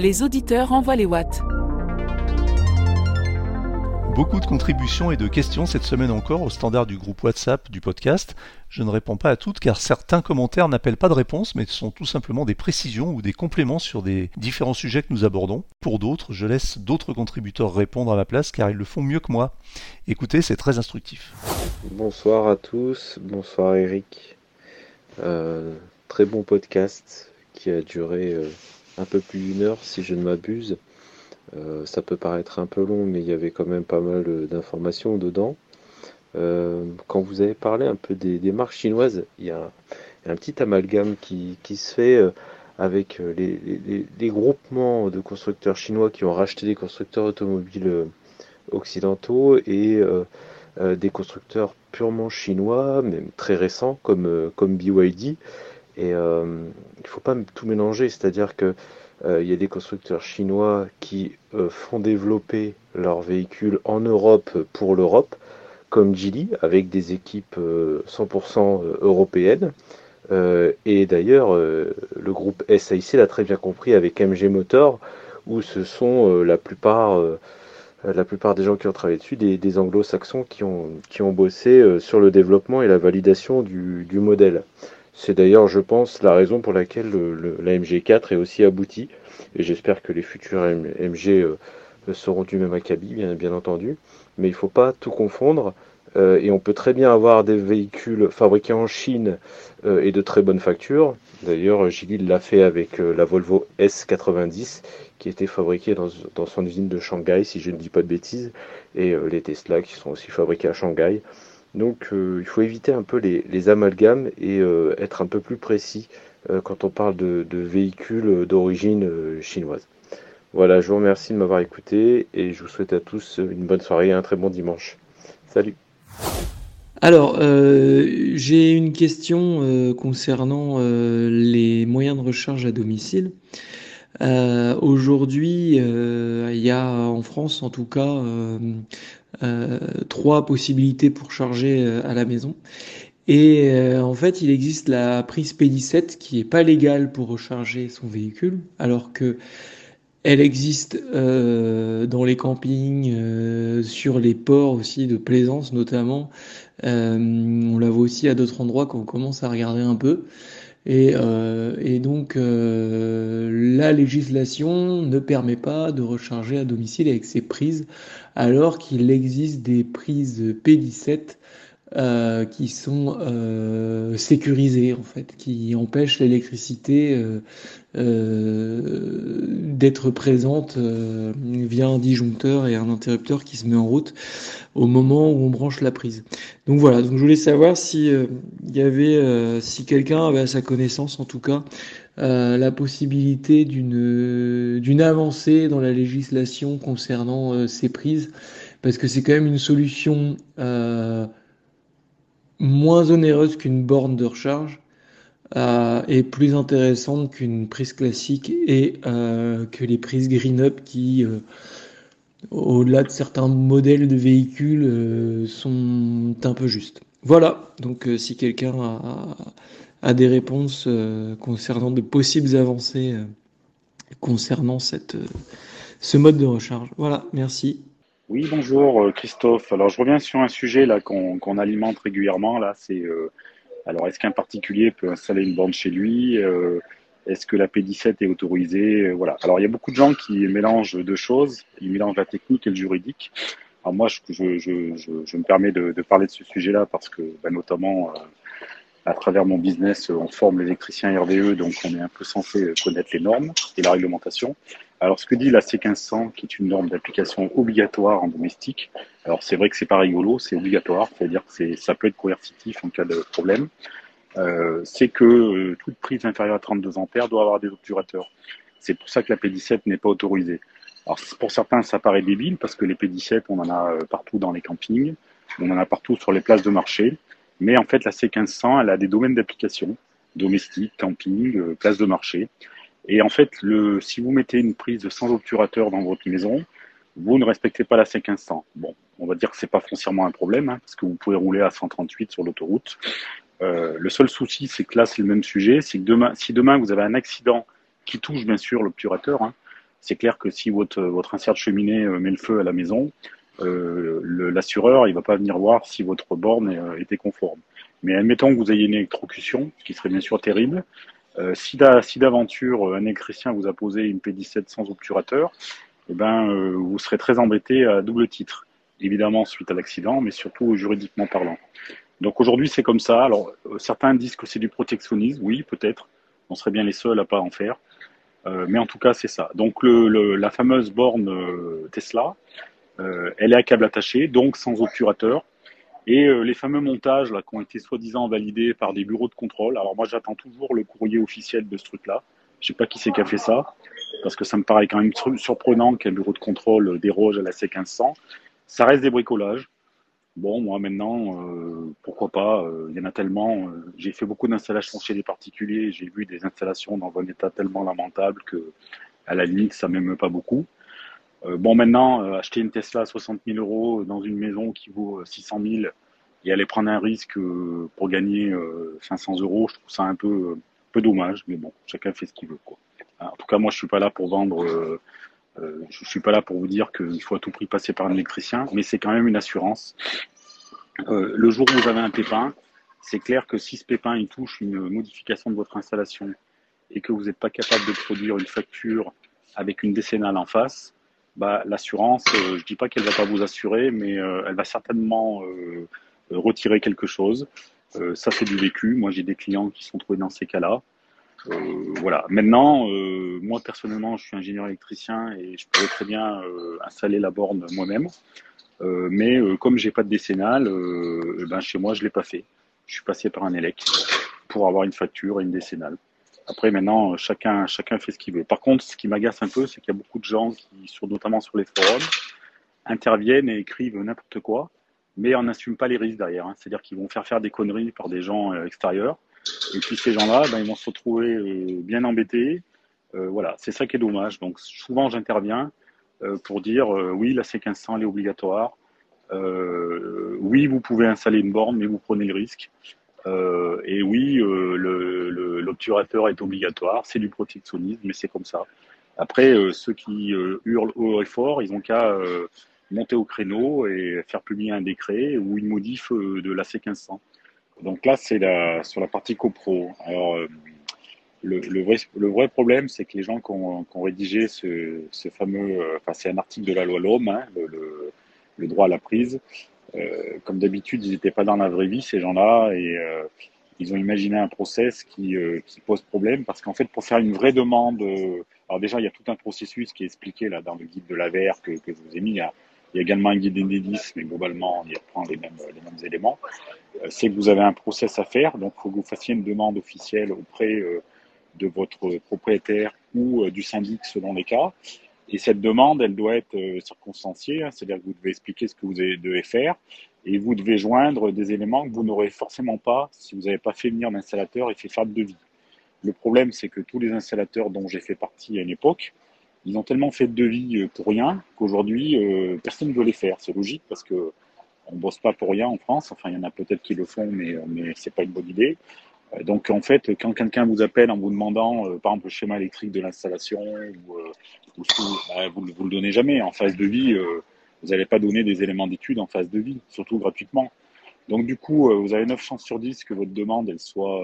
Les auditeurs envoient les watts. Beaucoup de contributions et de questions cette semaine encore au standard du groupe WhatsApp du podcast. Je ne réponds pas à toutes car certains commentaires n'appellent pas de réponse mais sont tout simplement des précisions ou des compléments sur des différents sujets que nous abordons. Pour d'autres, je laisse d'autres contributeurs répondre à ma place car ils le font mieux que moi. Écoutez, c'est très instructif. Bonsoir à tous, bonsoir Eric. Euh, très bon podcast qui a duré euh, un peu plus d'une heure si je ne m'abuse. Euh, ça peut paraître un peu long, mais il y avait quand même pas mal euh, d'informations dedans. Euh, quand vous avez parlé un peu des, marques chinoises, il y a un, petit amalgame qui, se fait avec les, groupements de constructeurs chinois qui ont racheté des constructeurs automobiles occidentaux et des constructeurs purement chinois, même très récents comme, comme BYD. Et il ne faut pas tout mélanger, c'est-à-dire que euh, il y a des constructeurs chinois qui euh, font développer leurs véhicules en Europe pour l'Europe, comme Geely, avec des équipes 100% euh, européennes. et d'ailleurs, le groupe SIC l'a très bien compris avec MG Motor, où ce sont la plupart la plupart des gens qui ont travaillé dessus, des, anglo-saxons qui ont, qui ont bossé sur le développement et la validation du, du modèle. C'est d'ailleurs, je pense, la raison pour laquelle la MG4 est aussi aboutie. Et j'espère que les futurs MG euh, seront du même acabit, bien, entendu. Mais il ne faut pas tout confondre. Euh, et on peut très bien avoir des véhicules fabriqués en Chine euh, et de très bonne facture. D'ailleurs, Gilles l'a fait avec la Volvo S90 qui était fabriquée dans, son usine de Shanghai, si je ne dis pas de bêtises, et les Tesla qui sont aussi fabriqués à Shanghai. Donc euh, il faut éviter un peu les, amalgames et euh, être un peu plus précis euh, quand on parle de, véhicules d'origine chinoise. Voilà, je vous remercie de m'avoir écouté et je vous souhaite à tous une bonne soirée et un très bon dimanche. Salut alors, j'ai une question concernant les moyens de recharge à domicile. Aujourd'hui, il y a en France, en tout cas, trois possibilités pour charger euh, à la maison. Et euh, en fait, il existe la prise P17 qui est pas légale pour recharger son véhicule, alors que elle existe dans les campings, sur les ports aussi de plaisance notamment. on la voit aussi à d'autres endroits quand on commence à regarder un peu. Et, et donc la législation ne permet pas de recharger à domicile avec ces prises alors qu'il existe des prises P17 euh, qui sont euh, sécurisées en fait, qui empêchent l'électricité euh, d'être présente via un disjoncteur et un interrupteur qui se met en route au moment où on branche la prise. Donc voilà, donc je voulais savoir si il y avait, si quelqu'un avait à sa connaissance en tout cas euh, la possibilité d'une d'une avancée dans la législation concernant euh, ces prises, parce que c'est quand même une solution euh, moins onéreuse qu'une borne de recharge et plus intéressante qu'une prise classique et que les prises Green Up qui au-delà de certains modèles de véhicules, sont un peu justes. Voilà, donc si quelqu'un a, des réponses euh, concernant de possibles avancées euh, concernant cette, euh, ce mode de recharge. Voilà, merci. Oui, bonjour Christophe. Alors je reviens sur un sujet là qu'on alimente régulièrement. Là, c'est alors est-ce qu'un particulier peut installer une borne chez lui Est-ce que la P17 est autorisée Voilà. Alors il y a beaucoup de gens qui mélangent deux choses. Ils mélangent la technique et le juridique. Alors moi, je, je, je, je me permets de, de, parler de ce sujet-là parce que, bah, notamment, à travers mon business, on forme l'électricien RDE, donc on est un peu censé connaître les normes et la réglementation. Alors, ce que dit la C1500, qui est une norme d'application obligatoire en domestique, alors c'est vrai que c'est pas rigolo, c'est obligatoire, c'est-à-dire que ça peut être coercitif en cas de problème, euh, c'est que euh, toute prise inférieure à 32 ampères doit avoir des obturateurs. C'est pour ça que la P17 n'est pas autorisée. Alors, pour certains, ça paraît débile, parce que les P17, on en a euh, partout dans les campings, on en a partout sur les places de marché. Mais en fait, la C1500, elle a des domaines d'application, domestique, camping, euh, place de marché. Et en fait, le, si vous mettez une prise sans obturateur dans votre maison, vous ne respectez pas la C1500. Bon, on va dire que c'est pas foncièrement un problème, hein, parce que vous pouvez rouler à 138 sur l'autoroute. Euh, le seul souci, c'est que là, c'est le même sujet, c'est que demain, si demain vous avez un accident qui touche bien sûr l'obturateur, hein, C'est clair que si votre, votre insert de cheminée met le feu à la maison, l'assureur, il va pas venir voir si votre borne était conforme. Mais admettons que vous ayez une électrocution, ce qui serait bien sûr terrible. si d'aventure un électricien vous a posé une P17 sans obturateur, eh ben, vous serez très embêté à double titre. Évidemment suite à l'accident, mais surtout juridiquement parlant. Donc aujourd'hui, c'est comme ça. Alors, euh, certains disent que c'est du protectionnisme. Oui, peut-être. On serait bien les seuls à pas en faire. Euh, mais en tout cas, c'est ça. Donc, la fameuse borne euh, Tesla, elle est à câble attaché, donc sans obturateur. Et les fameux montages là, qui ont été soi-disant validés par des bureaux de contrôle. Alors moi, j'attends toujours le courrier officiel de ce truc-là. Je sais pas qui c'est qui a fait ça, parce que ça me paraît quand même surprenant qu'un bureau de contrôle déroge à la C1500. Ça reste des bricolages. Bon, moi maintenant, euh, pourquoi pas, euh, il y en a tellement. Euh, j'ai fait beaucoup d'installations chez des particuliers, j'ai vu des installations dans un état tellement lamentable que, à la limite, ça m'aime pas beaucoup. Bon, maintenant, acheter une Tesla à 60 000 euros dans une maison qui vaut 600 000 et aller prendre un risque pour gagner 500 euros, je trouve ça un peu, peu dommage, mais bon, chacun fait ce qu'il veut. Quoi. En tout cas, moi, je suis pas là pour vendre euh, je suis pas là pour vous dire qu'il faut à tout prix passer par un électricien, mais c'est quand même une assurance. Euh, le jour où vous avez un pépin, c'est clair que si ce pépin il touche une modification de votre installation et que vous n'êtes pas capable de produire une facture avec une décennale en face, bah, l'assurance, euh, je ne dis pas qu'elle ne va pas vous assurer, mais elle va certainement retirer quelque chose. ça, c'est du vécu. Moi, j'ai des clients qui sont trouvés dans ces cas-là. Euh, voilà. Maintenant, euh, moi personnellement, je suis ingénieur électricien et je pourrais très bien euh, installer la borne moi-même. mais comme j'ai pas de décennale, eh ben chez moi je l'ai pas fait. Je suis passé par un élec pour avoir une facture et une décennale. Après maintenant, chacun chacun fait ce qu'il veut. Par contre, ce qui m'agace un peu, c'est qu'il y a beaucoup de gens qui, sur, notamment sur les forums, interviennent et écrivent n'importe quoi, mais on n'assume pas les risques derrière. Hein. C'est-à-dire qu'ils vont faire faire des conneries par des gens extérieurs et puis ces gens-là, ben, ils vont se retrouver euh, bien embêtés. Euh, voilà, c'est ça qui est dommage. Donc souvent j'interviens euh, pour dire oui, la C1500 elle est obligatoire. oui, vous pouvez installer une borne, mais vous prenez le risque. Et oui, l'obturateur est obligatoire. C'est du protectionnisme, mais c'est comme ça. Après, ceux qui hurlent haut et fort, ils ont qu'à monter au créneau et faire publier un décret ou une modif de la C1500. Donc là, c'est sur la partie copro. Alors, euh, le, vrai, problème, c'est que les gens qui ont, rédigé ce, fameux, euh, enfin, c'est un article de la loi l'homme, hein, le, droit à la prise. Euh, comme d'habitude, ils n'étaient pas dans la vraie vie, ces gens-là, et euh, ils ont imaginé un process qui, qui pose problème, parce qu'en fait, pour faire une vraie demande, alors déjà, il y a tout un processus qui est expliqué là dans le guide de la VR que, que je vous ai mis. Il y a, également un guide Enedis, mais globalement, on y reprend les mêmes, les mêmes éléments. Euh, c'est que vous avez un process à faire, donc il faut que vous fassiez une demande officielle auprès euh, de votre propriétaire ou euh, du syndic selon les cas. Et cette demande, elle doit être circonstanciée, hein, c'est-à-dire que vous devez expliquer ce que vous devez faire et vous devez joindre des éléments que vous n'aurez forcément pas si vous n'avez pas fait venir l'installateur et fait faire de devis. Le problème, c'est que tous les installateurs dont j'ai fait partie à une époque, ils ont tellement fait de devis euh, pour rien qu'aujourd'hui, euh, personne ne veut les faire. C'est logique parce que on bosse pas pour rien en France. Enfin, il y en a peut-être qui le font, mais, euh, mais c'est pas une bonne idée. Donc en fait, quand quelqu'un vous appelle en vous demandant, par exemple, le schéma électrique de l'installation, ou, bah, vous, ne le donnez jamais. En phase de vie, vous n'allez pas donner des éléments d'étude en phase de vie, surtout gratuitement. Donc du coup, vous avez 9 chances sur 10 que votre demande elle soit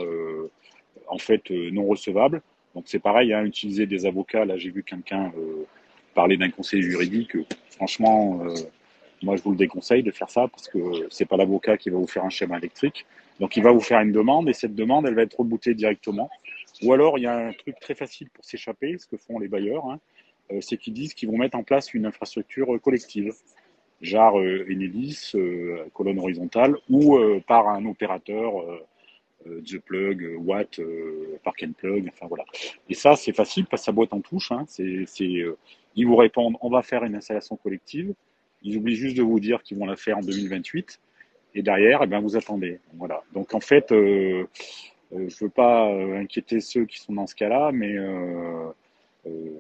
en fait non recevable. Donc c'est pareil, hein, utiliser des avocats. Là, j'ai vu quelqu'un euh, parler d'un conseil juridique. Franchement, euh, moi, je vous le déconseille de faire ça parce que c'est pas l'avocat qui va vous faire un schéma électrique. Donc il va vous faire une demande et cette demande, elle va être rebootée directement. Ou alors, il y a un truc très facile pour s'échapper, ce que font les bailleurs, hein, euh, c'est qu'ils disent qu'ils vont mettre en place une infrastructure collective, genre Enedis, colonne horizontale, ou par un opérateur euh, The Plug, euh, Watt, euh, Park and Plug, enfin voilà. Et ça, c'est facile parce que ça boîte en touche. Hein, c'est, ils vous répondent, on va faire une installation collective. Ils oublient juste de vous dire qu'ils vont la faire en 2028. Et derrière, eh bien, vous attendez. Voilà. Donc en fait, euh, je veux pas inquiéter ceux qui sont dans ce cas-là, mais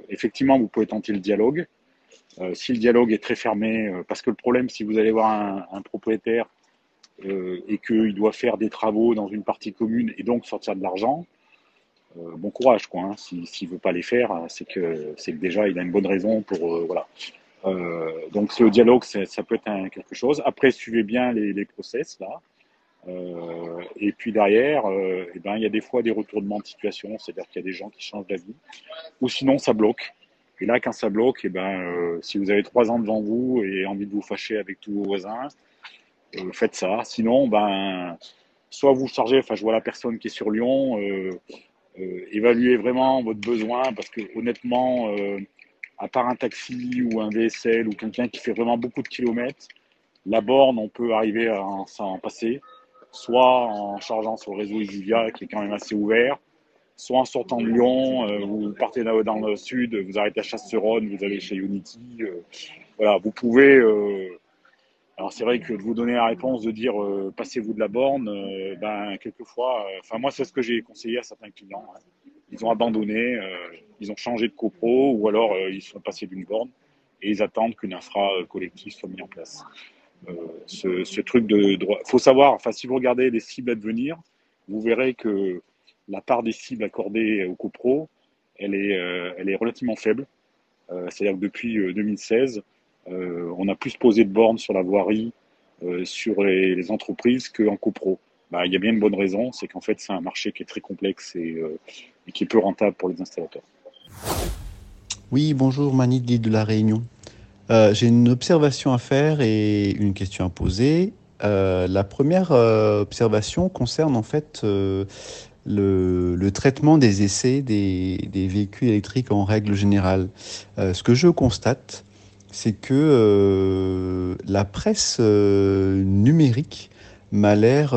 effectivement, vous pouvez tenter le dialogue. si le dialogue est très fermé, parce que le problème, si vous allez voir un, propriétaire euh, et qu'il doit faire des travaux dans une partie commune et donc sortir de l'argent, bon courage, quoi. Hein. S'il ne veut pas les faire, c'est que, c'est que déjà il a une bonne raison pour. voilà. Donc le dialogue, ça peut être quelque chose. Après, suivez bien les, les process là. Euh, et puis derrière, euh, eh ben, il y a des fois des retournements de situation, c'est-à-dire qu'il y a des gens qui changent d'avis, ou sinon ça bloque. Et là, quand ça bloque, eh ben, euh, si vous avez trois ans devant vous et envie de vous fâcher avec tous vos voisins, faites ça. Sinon, ben, soit vous chargez, enfin, je vois la personne qui est sur Lyon, évaluez vraiment votre besoin, parce que honnêtement, à part un taxi ou un VSL ou quelqu'un qui fait vraiment beaucoup de kilomètres, la borne, on peut arriver à s'en passer soit en chargeant sur le réseau Isivia qui est quand même assez ouvert, soit en sortant de Lyon, euh, vous partez dans le sud, vous arrêtez à Chasse-sur-Rhône, vous allez chez Unity. Euh, voilà, vous pouvez. Euh, alors c'est vrai que de vous donner la réponse de dire passez-vous de la borne, ben quelquefois, enfin moi c'est ce que j'ai conseillé à certains clients. Hein. Ils ont abandonné, ils ont changé de copro ou alors ils sont passés d'une borne et ils attendent qu'une infra collective soit mise en place. Euh, ce, truc de droit. Il faut savoir, enfin, si vous regardez les cibles à devenir, vous verrez que la part des cibles accordées aux copro, elle est, euh, elle est relativement faible. Euh, c'est-à-dire que depuis 2016, on a plus posé de bornes sur la voirie, sur les, entreprises qu'en copro. Bah, il y a bien une bonne raison, c'est qu'en fait, c'est un marché qui est très complexe et, qui est peu rentable pour les installateurs. Oui, bonjour, Manid de la Réunion. Euh, j'ai une observation à faire et une question à poser. Euh, la première euh, observation concerne en fait le, le, traitement des essais des, des, véhicules électriques en règle générale. ce que je constate, c'est que la presse numérique m'a l'air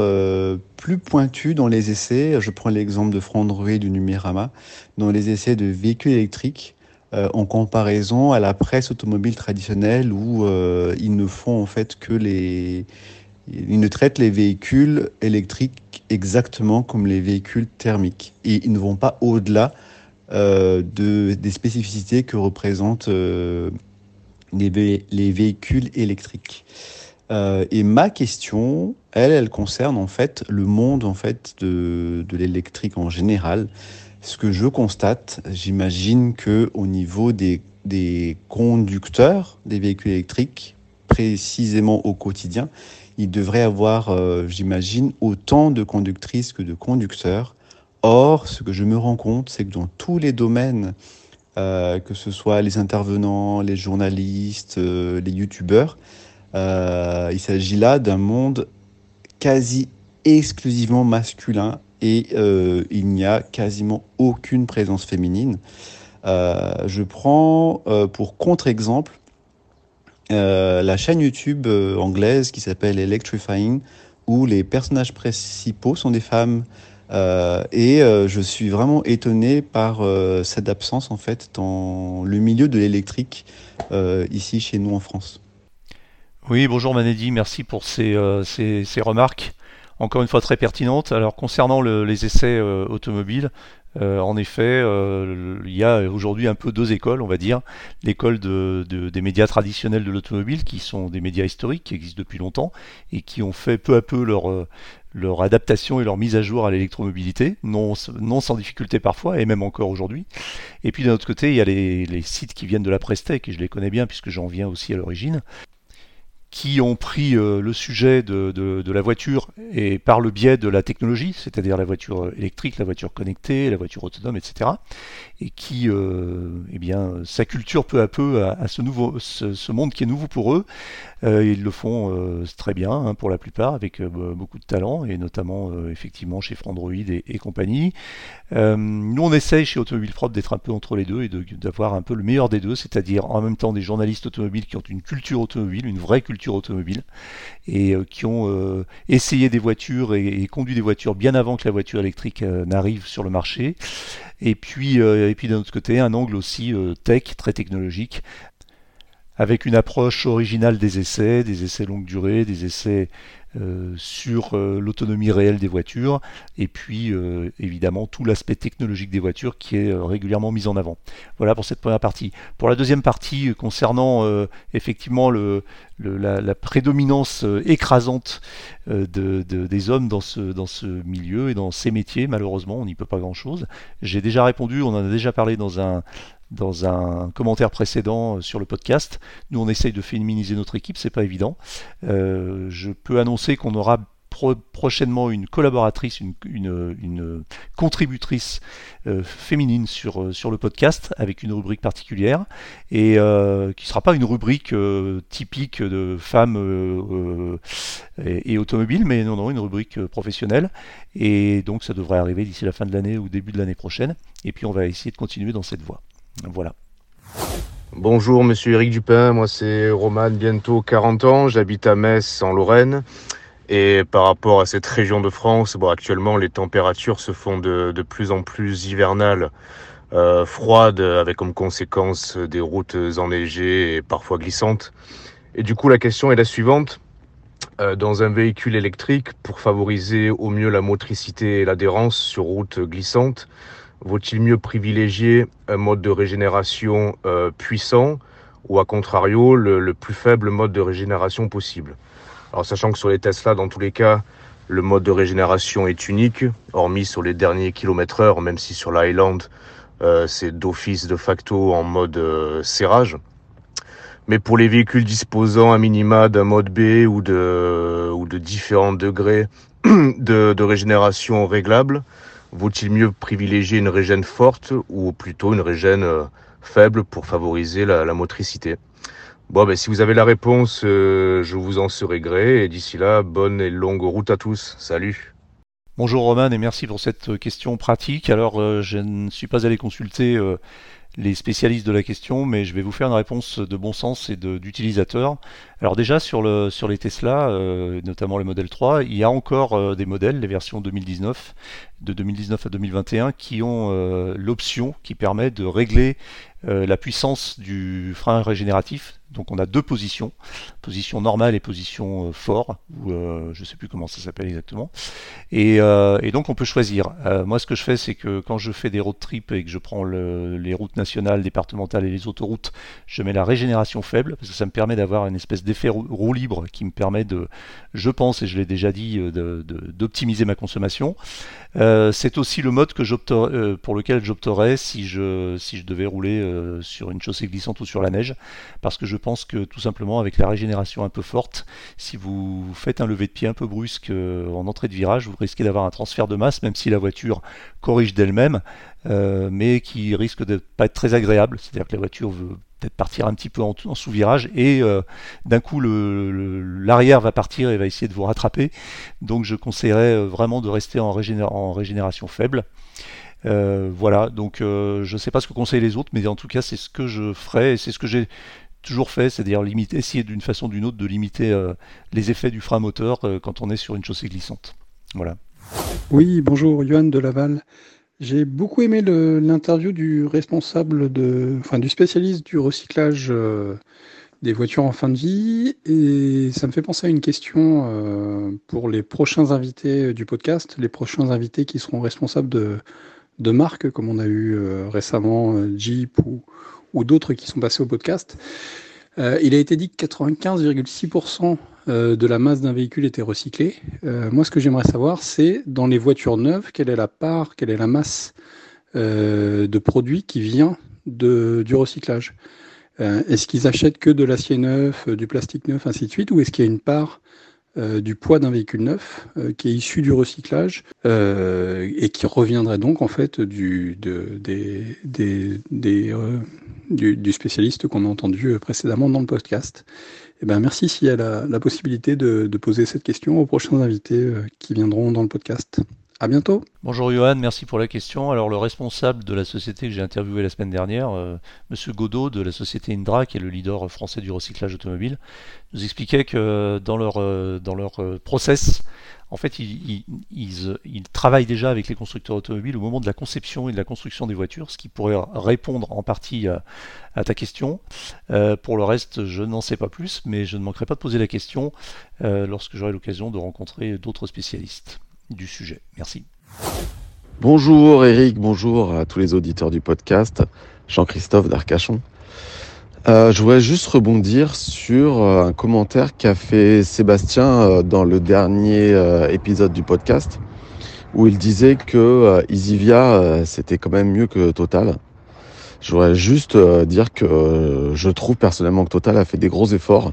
plus pointue dans les essais. Je prends l'exemple de Frandroid du Numérama, dans les essais de véhicules électriques. Euh, en comparaison à la presse automobile traditionnelle où euh, ils ne font en fait que les ils ne traitent les véhicules électriques exactement comme les véhicules thermiques et ils ne vont pas au-delà euh, de, des spécificités que représentent les, véhicules électriques. Et ma question, elle, elle concerne en fait le monde en fait de, de l'électrique en général. Ce que je constate, j'imagine que au niveau des, conducteurs des véhicules électriques, précisément au quotidien, il devrait avoir, euh, j'imagine, autant de conductrices que de conducteurs. Or, ce que je me rends compte, c'est que dans tous les domaines, euh, que ce soit les intervenants, les journalistes, euh, les youtubeurs, il s'agit là d'un monde quasi exclusivement masculin et euh, il n'y a quasiment aucune présence féminine. Euh, je prends euh, pour contre-exemple la chaîne YouTube anglaise qui s'appelle Electrifying, où les personnages principaux sont des femmes. et je suis vraiment étonné par cette absence en fait dans le milieu de l'électrique ici chez nous en France. Oui, bonjour Manedi, merci pour ces, ces, remarques encore une fois très pertinente. Alors concernant les essais euh, automobiles, euh, en effet, euh, il y a aujourd'hui un peu deux écoles, on va dire. L'école de, des médias traditionnels de l'automobile, qui sont des médias historiques, qui existent depuis longtemps, et qui ont fait peu à peu leur, leur adaptation et leur mise à jour à l'électromobilité, non, sans difficulté parfois, et même encore aujourd'hui. Et puis d'un autre côté, il y a les, les, sites qui viennent de la Prestec, et je les connais bien puisque j'en viens aussi à l'origine, qui ont pris euh, le sujet de, de, la voiture et par le biais de la technologie, c'est-à-dire la voiture électrique, la voiture connectée, la voiture autonome, etc., et qui, euh, eh bien, s'acculturent peu à peu à, ce, nouveau, ce, monde qui est nouveau pour eux. Euh, ils le font euh, très bien hein, pour la plupart, avec euh, beaucoup de talent, et notamment effectivement chez Frandroid et, compagnie. nous, on essaye chez Automobile Propre d'être un peu entre les deux et d'avoir un peu le meilleur des deux, c'est-à-dire en même temps des journalistes automobiles qui ont une culture automobile, une vraie culture automobile, et qui ont essayé des voitures et, conduit des voitures bien avant que la voiture électrique n'arrive sur le marché. Et puis d'un autre côté, un angle aussi tech, très technologique, avec une approche originale des essais, des essais longue durée, des essais sur l'autonomie réelle des voitures et puis évidemment tout l'aspect technologique des voitures qui est régulièrement mis en avant. Voilà pour cette première partie. Pour la deuxième partie concernant effectivement le, la, prédominance écrasante de, des hommes dans ce, dans ce milieu et dans ces métiers, malheureusement on n'y peut pas grand-chose. J'ai déjà répondu, on en a déjà parlé dans un, dans un commentaire précédent euh, sur le podcast. Nous, on essaye de féminiser notre équipe, c'est pas évident. Euh, je peux annoncer qu'on aura prochainement une collaboratrice, une, contributrice euh, féminine sur, sur le podcast avec une rubrique particulière et qui ne sera pas une rubrique typique de femmes et, et, automobiles, mais non, non, une rubrique professionnelle. Et donc ça devrait arriver d'ici la fin de l'année ou début de l'année prochaine. Et puis on va essayer de continuer dans cette voie. Voilà. Bonjour Monsieur Eric Dupin, moi c'est Roman, bientôt 40 ans, j'habite à Metz en Lorraine. Et par rapport à cette région de France, bon, actuellement les températures se font de, plus en plus hivernales, euh, froides, avec comme conséquence des routes enneigées et parfois glissantes. Et du coup la question est la suivante. Euh, dans un véhicule électrique, pour favoriser au mieux la motricité et l'adhérence sur route glissante, Vaut-il mieux privilégier un mode de régénération euh, puissant ou à contrario le, plus faible mode de régénération possible? Alors sachant que sur les Tesla, dans tous les cas, le mode de régénération est unique, hormis sur les derniers kilomètres heure, même si sur l'Highland, euh, c'est d'office de facto en mode euh, serrage. Mais pour les véhicules disposant à minima d'un mode B ou de, différents degrés de, de régénération réglable, Vaut-il mieux privilégier une régène forte ou plutôt une régène euh, faible pour favoriser la, motricité? Bon, ben, si vous avez la réponse, euh, je vous en serai gré. Et d'ici là, bonne et longue route à tous. Salut Bonjour Roman et merci pour cette question pratique. Alors, euh, je ne suis pas allé consulter les spécialistes de la question, mais je vais vous faire une réponse de bon sens et d'utilisateur. Alors déjà sur, le, sur les Tesla, euh, notamment le modèle 3, il y a encore euh, des modèles, les versions 2019, de 2019 à 2021, qui ont euh, l'option qui permet de régler la puissance du frein régénératif. Donc on a deux positions, position normale et position fort, ou je ne sais plus comment ça s'appelle exactement. Et, donc on peut choisir. moi ce que je fais, c'est que quand je fais des road trips et que je prends le, les routes nationales, départementales et les autoroutes, je mets la régénération faible, parce que ça me permet d'avoir une espèce d'effet roue libre qui me permet de, je pense, et je l'ai déjà dit, euh, d'optimiser ma consommation. Euh, c'est aussi le mode que euh, pour lequel j'opterais si je devais rouler sur une chaussée glissante ou sur la neige, parce que je pense que tout simplement avec la régénération un peu forte, si vous faites un lever de pied un peu brusque en entrée de virage, vous risquez d'avoir un transfert de masse, même si la voiture corrige d'elle-même, mais qui risque de pas être très agréable. C'est-à-dire que la voiture veut peut-être partir un petit peu en, sous-virage et euh, d'un coup l'arrière va partir et va essayer de vous rattraper. Donc je conseillerais euh, vraiment de rester en, régénération faible. Euh, voilà, donc je ne sais pas ce que conseillent les autres, mais en tout cas c'est ce que je ferais et c'est ce que j'ai toujours fait, c'est-à-dire limiter, essayer d'une façon ou d'une autre de limiter les effets du frein moteur quand on est sur une chaussée glissante. Voilà. Oui, bonjour, Johan de Laval. J'ai beaucoup aimé l'interview du responsable enfin du spécialiste du recyclage euh, des voitures en fin de vie et ça me fait penser à une question euh, pour les prochains invités du podcast, les prochains invités qui seront responsables de, de marques comme on a eu euh, récemment Jeep ou, ou d'autres qui sont passés au podcast. il a été dit que 95,6% euh, de la masse d'un véhicule était recyclée. Euh, moi, ce que j'aimerais savoir, c'est dans les voitures neuves, quelle est la part, quelle est la masse euh, de produits qui vient de, du recyclage? Est-ce qu'ils achètent que de l'acier neuf, du plastique neuf, ainsi de suite, ou est-ce qu'il y a une part du poids d'un véhicule neuf qui est issu du recyclage et qui reviendrait donc en fait du, du spécialiste qu'on a entendu précédemment dans le podcast. Eh ben, merci s'il y a la, possibilité de, poser cette question aux prochains invités euh, qui viendront dans le podcast. À bientôt. Bonjour Johan, merci pour la question. Alors le responsable de la société que j'ai interviewé la semaine dernière, euh, Monsieur Godot de la société Indra, qui est le leader français du recyclage automobile, nous expliquait que dans leur, euh, dans leur euh, process, en fait, ils, travaillent déjà avec les constructeurs automobiles au moment de la conception et de la construction des voitures, ce qui pourrait répondre en partie à, ta question. pour le reste, je n'en sais pas plus, mais je ne manquerai pas de poser la question lorsque j'aurai l'occasion de rencontrer d'autres spécialistes du sujet. Merci. Bonjour Eric, bonjour à tous les auditeurs du podcast. Jean-Christophe d'Arcachon. Euh, je voudrais juste rebondir sur euh, un commentaire qu'a fait Sébastien euh, dans le dernier épisode du podcast, où il disait que Isivia c'était quand même mieux que Total. Je voudrais juste dire que je trouve personnellement que Total a fait des gros efforts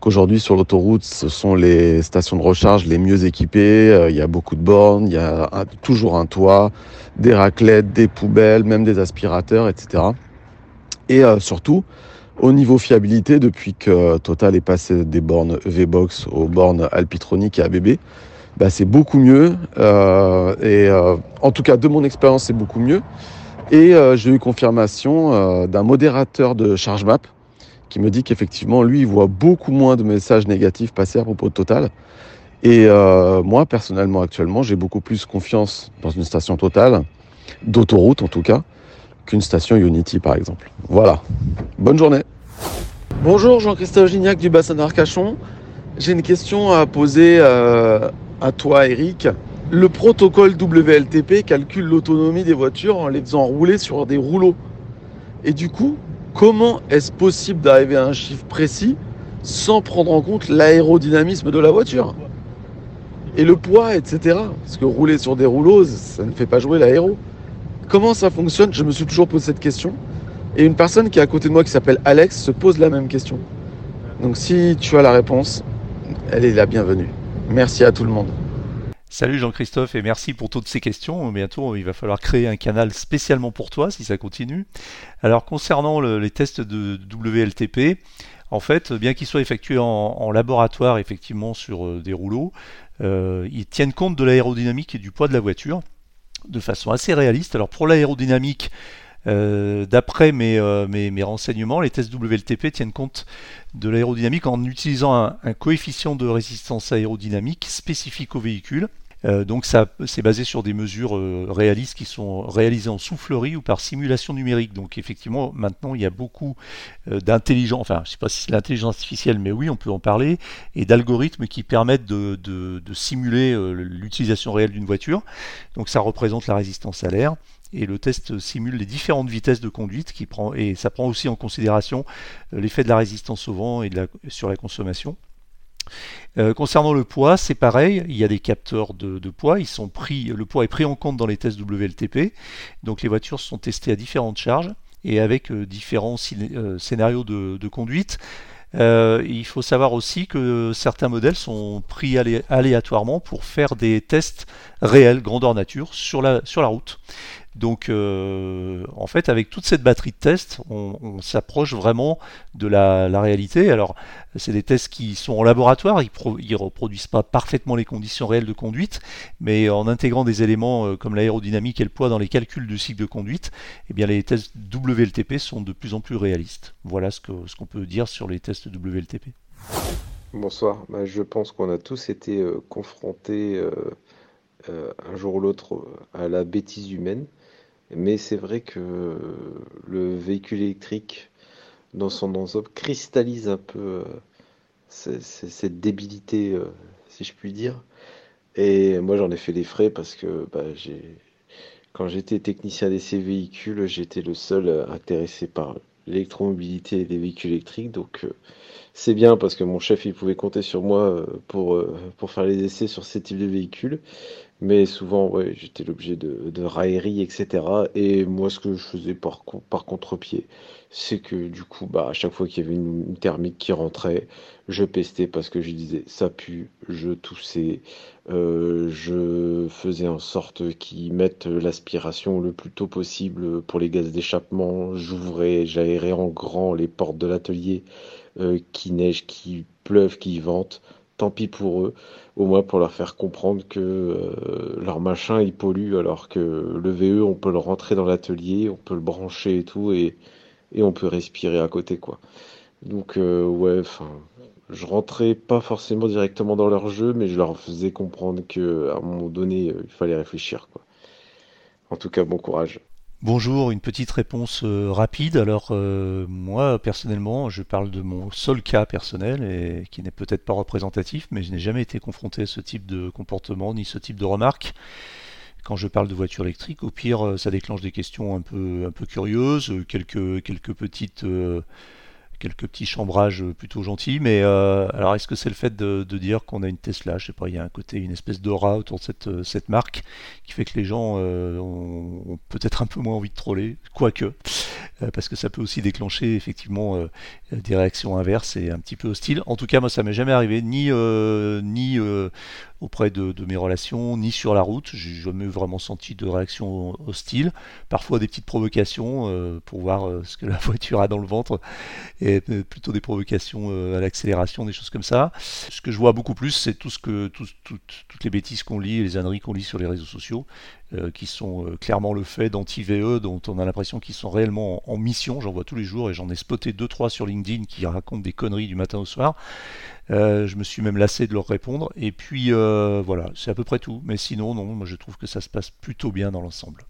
qu'aujourd'hui sur l'autoroute, ce sont les stations de recharge les mieux équipées. Euh, il y a beaucoup de bornes, il y a toujours un toit, des raclettes, des poubelles, même des aspirateurs, etc. Et euh, surtout, au niveau fiabilité, depuis que Total est passé des bornes EV-Box aux bornes Alpitronic et ABB, bah, c'est beaucoup mieux. Euh, et en tout cas, de mon expérience, c'est beaucoup mieux. Et j'ai eu confirmation d'un modérateur de ChargeMap qui me dit qu'effectivement, lui, il voit beaucoup moins de messages négatifs passer à propos de Total. Et euh, moi, personnellement, actuellement, j'ai beaucoup plus confiance dans une station Total, d'autoroute en tout cas, qu'une station Unity, par exemple. Voilà. Bonne journée. Bonjour, Jean-Christophe Gignac du bassin d'Arcachon. J'ai une question à poser euh, à toi, Eric. Le protocole WLTP calcule l'autonomie des voitures en les faisant rouler sur des rouleaux. Et du coup, Comment est-ce possible d'arriver à un chiffre précis sans prendre en compte l'aérodynamisme de la voiture et le poids, etc. Parce que rouler sur des rouleaux, ça ne fait pas jouer l'aéro. Comment ça fonctionne? Je me suis toujours posé cette question. Et une personne qui est à côté de moi qui s'appelle Alex se pose la même question. Donc si tu as la réponse, elle est la bienvenue. Merci à tout le monde. Salut Jean-Christophe et merci pour toutes ces questions. Bientôt, il va falloir créer un canal spécialement pour toi si ça continue. Alors concernant les tests de WLTP, en fait, bien qu'ils soient effectués en, laboratoire effectivement sur euh, des rouleaux, euh, ils tiennent compte de l'aérodynamique et du poids de la voiture de façon assez réaliste. Alors pour l'aérodynamique, euh, d'après mes, mes, renseignements, les tests WLTP tiennent compte de l'aérodynamique en utilisant un, coefficient de résistance aérodynamique spécifique au véhicule. Euh, donc ça, c'est basé sur des mesures euh, réalistes qui sont réalisées en soufflerie ou par simulation numérique. Donc effectivement, maintenant il y a beaucoup euh, d'intelligence, enfin je ne sais pas si c'est l'intelligence artificielle, mais oui, on peut en parler, et d'algorithmes qui permettent de, simuler l'utilisation réelle d'une voiture. Donc ça représente la résistance à l'air. Et le test simule les différentes vitesses de conduite qui prend, et ça prend aussi en considération l'effet de la résistance au vent et sur la consommation. Euh, concernant le poids, c'est pareil, il y a des capteurs de, poids, ils sont pris, le poids est pris en compte dans les tests WLTP, donc les voitures sont testées à différentes charges et avec euh, différents euh, scénarios de, conduite. il faut savoir aussi que certains modèles sont pris aléatoirement pour faire des tests réels, grandeur nature, sur la, sur la route. Donc euh, en fait avec toute cette batterie de tests, on, s'approche vraiment de la, réalité. Alors c'est des tests qui sont en laboratoire, ils ne reproduisent pas parfaitement les conditions réelles de conduite, mais en intégrant des éléments euh, comme l'aérodynamique et le poids dans les calculs du cycle de conduite, eh bien les tests WLTP sont de plus en plus réalistes. Voilà ce qu'on ce qu'on peut dire sur les tests WLTP. Bonsoir, bah, je pense qu'on a tous été euh, confrontés un jour ou l'autre à la bêtise humaine. Mais c'est vrai que le véhicule électrique, dans son ensemble, cristallise un peu euh, cette débilité, euh, si je puis dire. Et moi, j'en ai fait les frais parce que bah, quand j'étais technicien d'essai véhicules, j'étais le seul intéressé par l'électromobilité et les véhicules électriques. Donc, euh, c'est bien parce que mon chef, il pouvait compter sur moi pour, pour faire les essais sur ces types de véhicules. Mais souvent, j'étais l'objet de, de railleries, etc. Et moi, ce que je faisais par, par contre-pied, c'est que du coup, bah, à chaque fois qu'il y avait une, thermique qui rentrait, je pestais parce que je disais ça pue, je toussais, euh, je faisais en sorte qu'ils mettent l'aspiration le plus tôt possible pour les gaz d'échappement, j'ouvrais, j'aérais en grand les portes de l'atelier, euh, qui neige, qui pleuve, qui vente tant pis pour eux, au moins pour leur faire comprendre que euh, leur machin il pollue alors que le VE on peut le rentrer dans l'atelier, on peut le brancher et tout et, et on peut respirer à côté quoi. Donc euh, ouais, enfin je rentrais pas forcément directement dans leur jeu, mais je leur faisais comprendre que à un moment donné il fallait réfléchir quoi. En tout cas bon courage. Bonjour, une petite réponse euh, rapide. Alors euh, moi personnellement, je parle de mon seul cas personnel et qui n'est peut-être pas représentatif, mais je n'ai jamais été confronté à ce type de comportement ni ce type de remarques. Quand je parle de voiture électrique, au pire, euh, ça déclenche des questions un peu un peu curieuses, quelques petites quelques petits chambrages plutôt gentils, mais euh, alors est-ce que c'est le fait de, dire qu'on a une Tesla? Je sais pas, il y a un côté, une espèce d'aura autour de cette, euh, cette marque qui fait que les gens euh, ont, peut-être un peu moins envie de troller, quoique, parce que ça peut aussi déclencher effectivement des réactions inverses et un petit peu hostiles. En tout cas, moi, ça m'est jamais arrivé, ni, ni auprès de, mes relations, ni sur la route. J'ai jamais vraiment senti de réaction hostile. Parfois des petites provocations euh, pour voir euh, ce que la voiture a dans le ventre et euh, plutôt des provocations à l'accélération, des choses comme ça. Ce que je vois beaucoup plus, c'est tout ce que tout- tout- toutes les bêtises qu'on lit, les âneries qu'on lit sur les réseaux sociaux, euh, qui sont euh, clairement le fait d'anti-VE, dont on a l'impression qu'ils sont réellement en, mission. J'en vois tous les jours et j'en ai spoté deux trois sur LinkedIn qui racontent des conneries du matin au soir. Euh, je me suis même lassé de leur répondre. Et puis voilà, c'est à peu près tout. Mais sinon, non, moi je trouve que ça se passe plutôt bien dans l'ensemble.